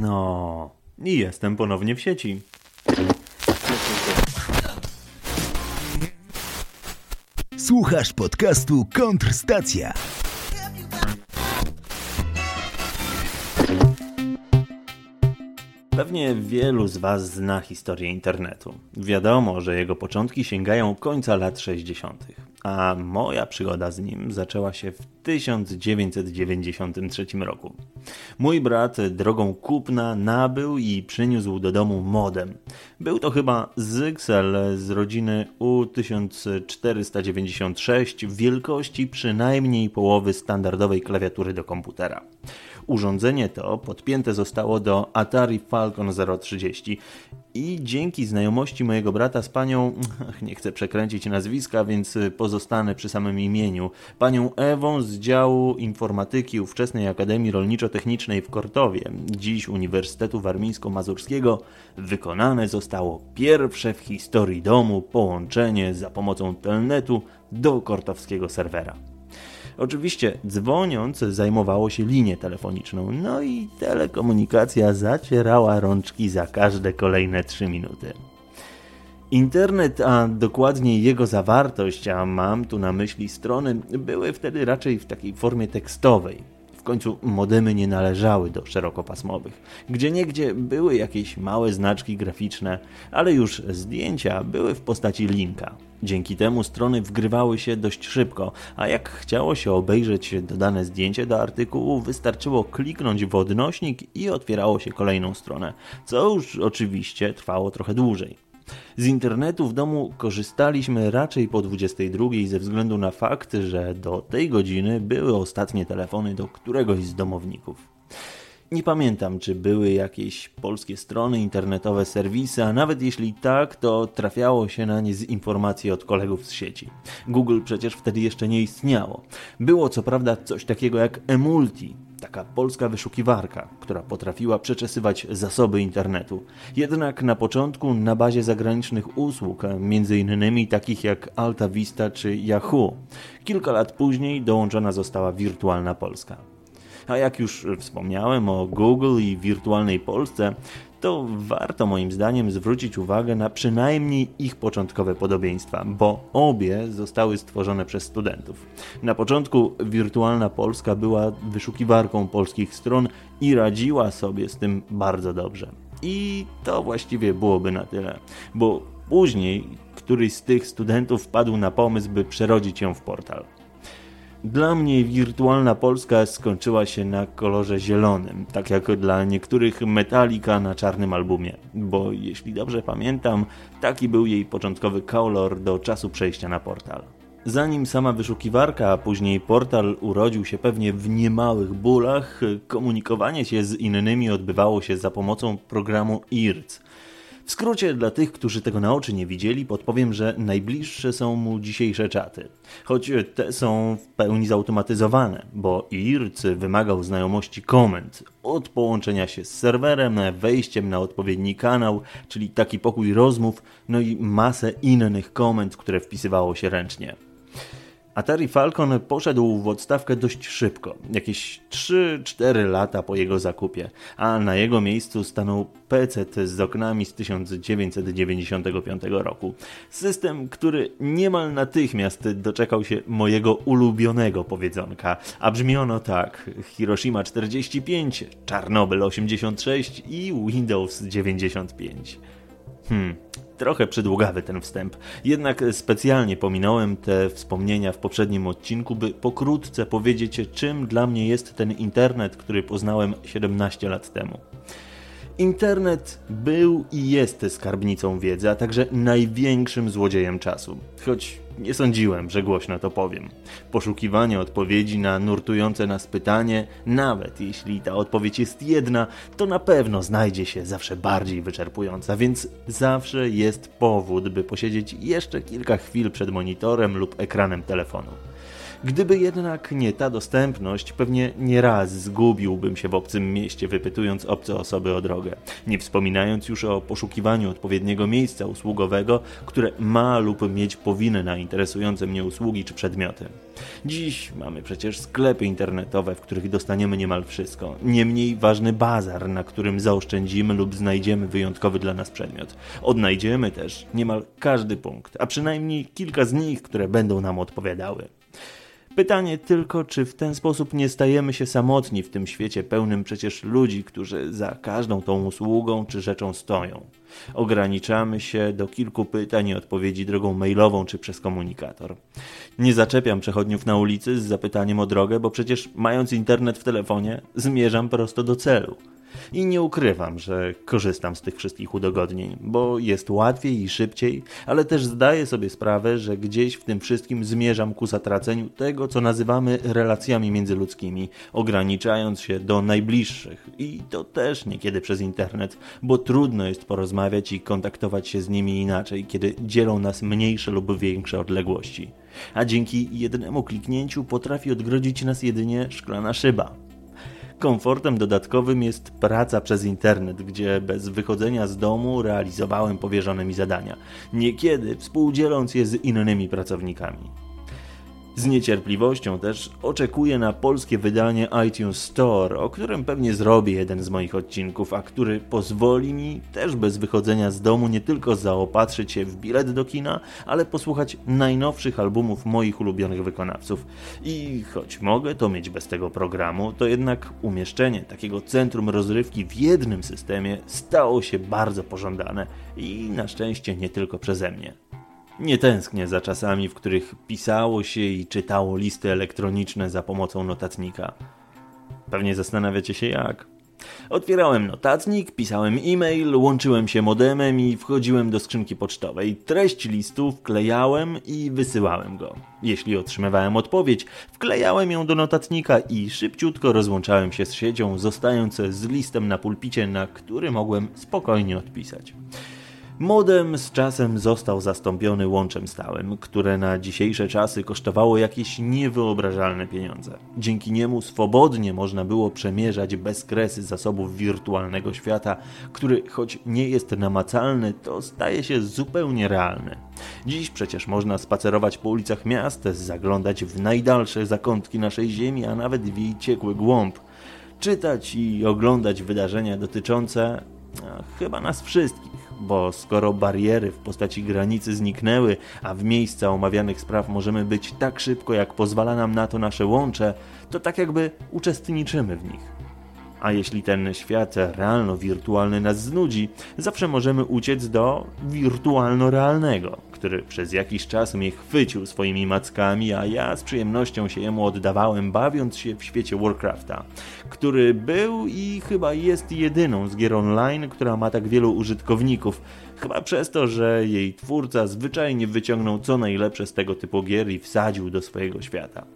No, i jestem ponownie w sieci. Słuchasz podcastu Kontrstacja. Pewnie wielu z Was zna historię internetu. Wiadomo, że jego początki sięgają końca lat 60., a moja przygoda z nim zaczęła się w 1993 roku. Mój brat drogą kupna nabył i przyniósł do domu modem. Był to chyba Zyxel z rodziny U1496 wielkości przynajmniej połowy standardowej klawiatury do komputera. Urządzenie to podpięte zostało do Atari Falcon 030 i dzięki znajomości mojego brata z panią, nie chcę przekręcić nazwiska, więc pozostanę przy samym imieniu, panią Ewą z działu informatyki ówczesnej Akademii Rolniczo-Technicznej w Kortowie, dziś Uniwersytetu Warmińsko-Mazurskiego, wykonane zostało pierwsze w historii domu połączenie za pomocą telnetu do kortowskiego serwera. Oczywiście dzwoniąc zajmowało się linię telefoniczną, no i telekomunikacja zacierała rączki za każde kolejne 3 minuty. Internet, a dokładniej jego zawartość, a mam tu na myśli strony, były wtedy raczej w takiej formie tekstowej. Końcu modemy nie należały do szerokopasmowych. Gdzie niegdzie były jakieś małe znaczki graficzne, ale już zdjęcia były w postaci linka. Dzięki temu strony wgrywały się dość szybko, a jak chciało się obejrzeć dodane zdjęcie do artykułu, wystarczyło kliknąć w odnośnik i otwierało się kolejną stronę, co już oczywiście trwało trochę dłużej. Z internetu w domu korzystaliśmy raczej po 22 ze względu na fakt, że do tej godziny były ostatnie telefony do któregoś z domowników. Nie pamiętam, czy były jakieś polskie strony internetowe, serwisy, a nawet jeśli tak, to trafiało się na nie z informacji od kolegów z sieci. Google przecież wtedy jeszcze nie istniało. Było co prawda coś takiego jak Emulti, taka polska wyszukiwarka, która potrafiła przeczesywać zasoby internetu. Jednak na początku na bazie zagranicznych usług, innymi takich jak Alta Vista czy Yahoo. Kilka lat później dołączona została Wirtualna Polska. A jak już wspomniałem o Google i wirtualnej Polsce, to warto moim zdaniem zwrócić uwagę na przynajmniej ich początkowe podobieństwa, bo obie zostały stworzone przez studentów. Na początku Wirtualna Polska była wyszukiwarką polskich stron i radziła sobie z tym bardzo dobrze. I to właściwie byłoby na tyle, bo później któryś z tych studentów wpadł na pomysł, by przerodzić ją w portal. Dla mnie wirtualna Polska skończyła się na kolorze zielonym, tak jak dla niektórych Metallica na czarnym albumie, bo jeśli dobrze pamiętam, taki był jej początkowy kolor do czasu przejścia na portal. Zanim sama wyszukiwarka, a później portal urodził się pewnie w niemałych bólach, komunikowanie się z innymi odbywało się za pomocą programu IRC, w skrócie dla tych, którzy tego na oczy nie widzieli, podpowiem, że najbliższe są mu dzisiejsze czaty. Choć te są w pełni zautomatyzowane, bo IRC wymagał znajomości komend, od połączenia się z serwerem, wejściem na odpowiedni kanał, czyli taki pokój rozmów, no i masę innych komend, które wpisywało się ręcznie. Atari Falcon poszedł w odstawkę dość szybko, jakieś 3-4 lata po jego zakupie, a na jego miejscu stanął PC z oknami z 1995 roku. System, który niemal natychmiast doczekał się mojego ulubionego powiedzonka, a brzmiono tak: Hiroshima 45, Czarnobyl 86 i Windows 95. Hmm, Trochę przydługawy ten wstęp, jednak specjalnie pominąłem te wspomnienia w poprzednim odcinku, by pokrótce powiedzieć, czym dla mnie jest ten internet, który poznałem 17 lat temu. Internet był i jest skarbnicą wiedzy, a także największym złodziejem czasu. Choć nie sądziłem, że głośno to powiem. Poszukiwanie odpowiedzi na nurtujące nas pytanie, nawet jeśli ta odpowiedź jest jedna, to na pewno znajdzie się zawsze bardziej wyczerpująca, więc zawsze jest powód, by posiedzieć jeszcze kilka chwil przed monitorem lub ekranem telefonu. Gdyby jednak nie ta dostępność, pewnie nie raz zgubiłbym się w obcym mieście, wypytując obce osoby o drogę. Nie wspominając już o poszukiwaniu odpowiedniego miejsca usługowego, które ma lub mieć powinny na interesujące mnie usługi czy przedmioty. Dziś mamy przecież sklepy internetowe, w których dostaniemy niemal wszystko. Niemniej ważny bazar, na którym zaoszczędzimy lub znajdziemy wyjątkowy dla nas przedmiot. Odnajdziemy też niemal każdy punkt, a przynajmniej kilka z nich, które będą nam odpowiadały. Pytanie tylko, czy w ten sposób nie stajemy się samotni w tym świecie pełnym przecież ludzi, którzy za każdą tą usługą czy rzeczą stoją. Ograniczamy się do kilku pytań i odpowiedzi drogą mailową czy przez komunikator. Nie zaczepiam przechodniów na ulicy z zapytaniem o drogę, bo przecież mając internet w telefonie, zmierzam prosto do celu. I nie ukrywam, że korzystam z tych wszystkich udogodnień, bo jest łatwiej i szybciej, ale też zdaję sobie sprawę, że gdzieś w tym wszystkim zmierzam ku zatraceniu tego, co nazywamy relacjami międzyludzkimi, ograniczając się do najbliższych. I to też niekiedy przez internet, bo trudno jest porozmawiać i kontaktować się z nimi inaczej, kiedy dzielą nas mniejsze lub większe odległości. A dzięki jednemu kliknięciu potrafi odgrodzić nas jedynie szklana szyba. Komfortem dodatkowym jest praca przez internet, gdzie bez wychodzenia z domu realizowałem powierzone mi zadania, niekiedy współdzieląc je z innymi pracownikami. Z niecierpliwością też oczekuję na polskie wydanie iTunes Store, o którym pewnie zrobię jeden z moich odcinków, a który pozwoli mi też bez wychodzenia z domu nie tylko zaopatrzyć się w bilet do kina, ale posłuchać najnowszych albumów moich ulubionych wykonawców. I choć mogę to mieć bez tego programu, to jednak umieszczenie takiego centrum rozrywki w jednym systemie stało się bardzo pożądane i na szczęście nie tylko przeze mnie. Nie tęsknię za czasami, w których pisało się i czytało listy elektroniczne za pomocą notatnika. Pewnie zastanawiacie się jak. Otwierałem notatnik, pisałem e-mail, łączyłem się modemem i wchodziłem do skrzynki pocztowej. Treść listu wklejałem i wysyłałem go. Jeśli otrzymywałem odpowiedź, wklejałem ją do notatnika i szybciutko rozłączałem się z siecią, zostając z listem na pulpicie, na który mogłem spokojnie odpisać. Modem z czasem został zastąpiony łączem stałym, które na dzisiejsze czasy kosztowało jakieś niewyobrażalne pieniądze. Dzięki niemu swobodnie można było przemierzać bezkresy zasobów wirtualnego świata, który choć nie jest namacalny, to staje się zupełnie realny. Dziś przecież można spacerować po ulicach miast, zaglądać w najdalsze zakątki naszej Ziemi, a nawet w jej ciekły głąb czytać i oglądać wydarzenia dotyczące chyba nas wszystkich bo skoro bariery w postaci granicy zniknęły, a w miejsca omawianych spraw możemy być tak szybko, jak pozwala nam na to nasze łącze, to tak jakby uczestniczymy w nich. A jeśli ten świat realno-wirtualny nas znudzi, zawsze możemy uciec do wirtualno-realnego, który przez jakiś czas mnie chwycił swoimi mackami, a ja z przyjemnością się jemu oddawałem, bawiąc się w świecie Warcrafta, który był i chyba jest jedyną z gier online, która ma tak wielu użytkowników, chyba przez to, że jej twórca zwyczajnie wyciągnął co najlepsze z tego typu gier i wsadził do swojego świata.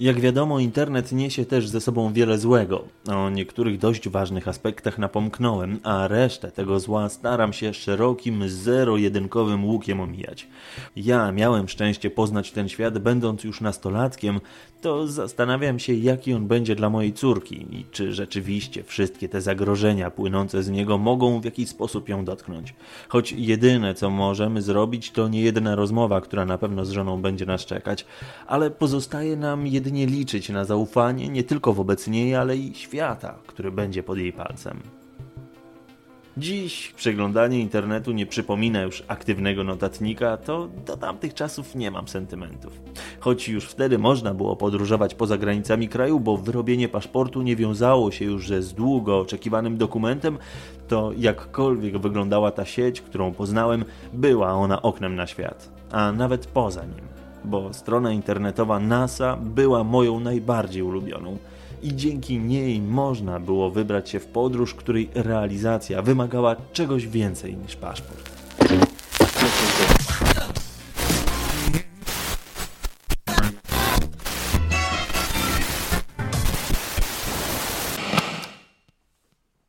Jak wiadomo, internet niesie też ze sobą wiele złego. O niektórych dość ważnych aspektach napomknąłem, a resztę tego zła staram się szerokim, zero-jedynkowym łukiem omijać. Ja miałem szczęście poznać ten świat, będąc już nastolatkiem, to zastanawiam się, jaki on będzie dla mojej córki i czy rzeczywiście wszystkie te zagrożenia płynące z niego mogą w jakiś sposób ją dotknąć. Choć jedyne, co możemy zrobić, to nie jedna rozmowa, która na pewno z żoną będzie nas czekać, ale pozostaje nam jedynie liczyć na zaufanie nie tylko wobec niej, ale i świata, który będzie pod jej palcem. Dziś przeglądanie internetu nie przypomina już aktywnego notatnika, to do tamtych czasów nie mam sentymentów. Choć już wtedy można było podróżować poza granicami kraju, bo wyrobienie paszportu nie wiązało się już z długo oczekiwanym dokumentem, to jakkolwiek wyglądała ta sieć, którą poznałem, była ona oknem na świat, a nawet poza nim, bo strona internetowa NASA była moją najbardziej ulubioną i dzięki niej można było wybrać się w podróż, której realizacja wymagała czegoś więcej niż paszport.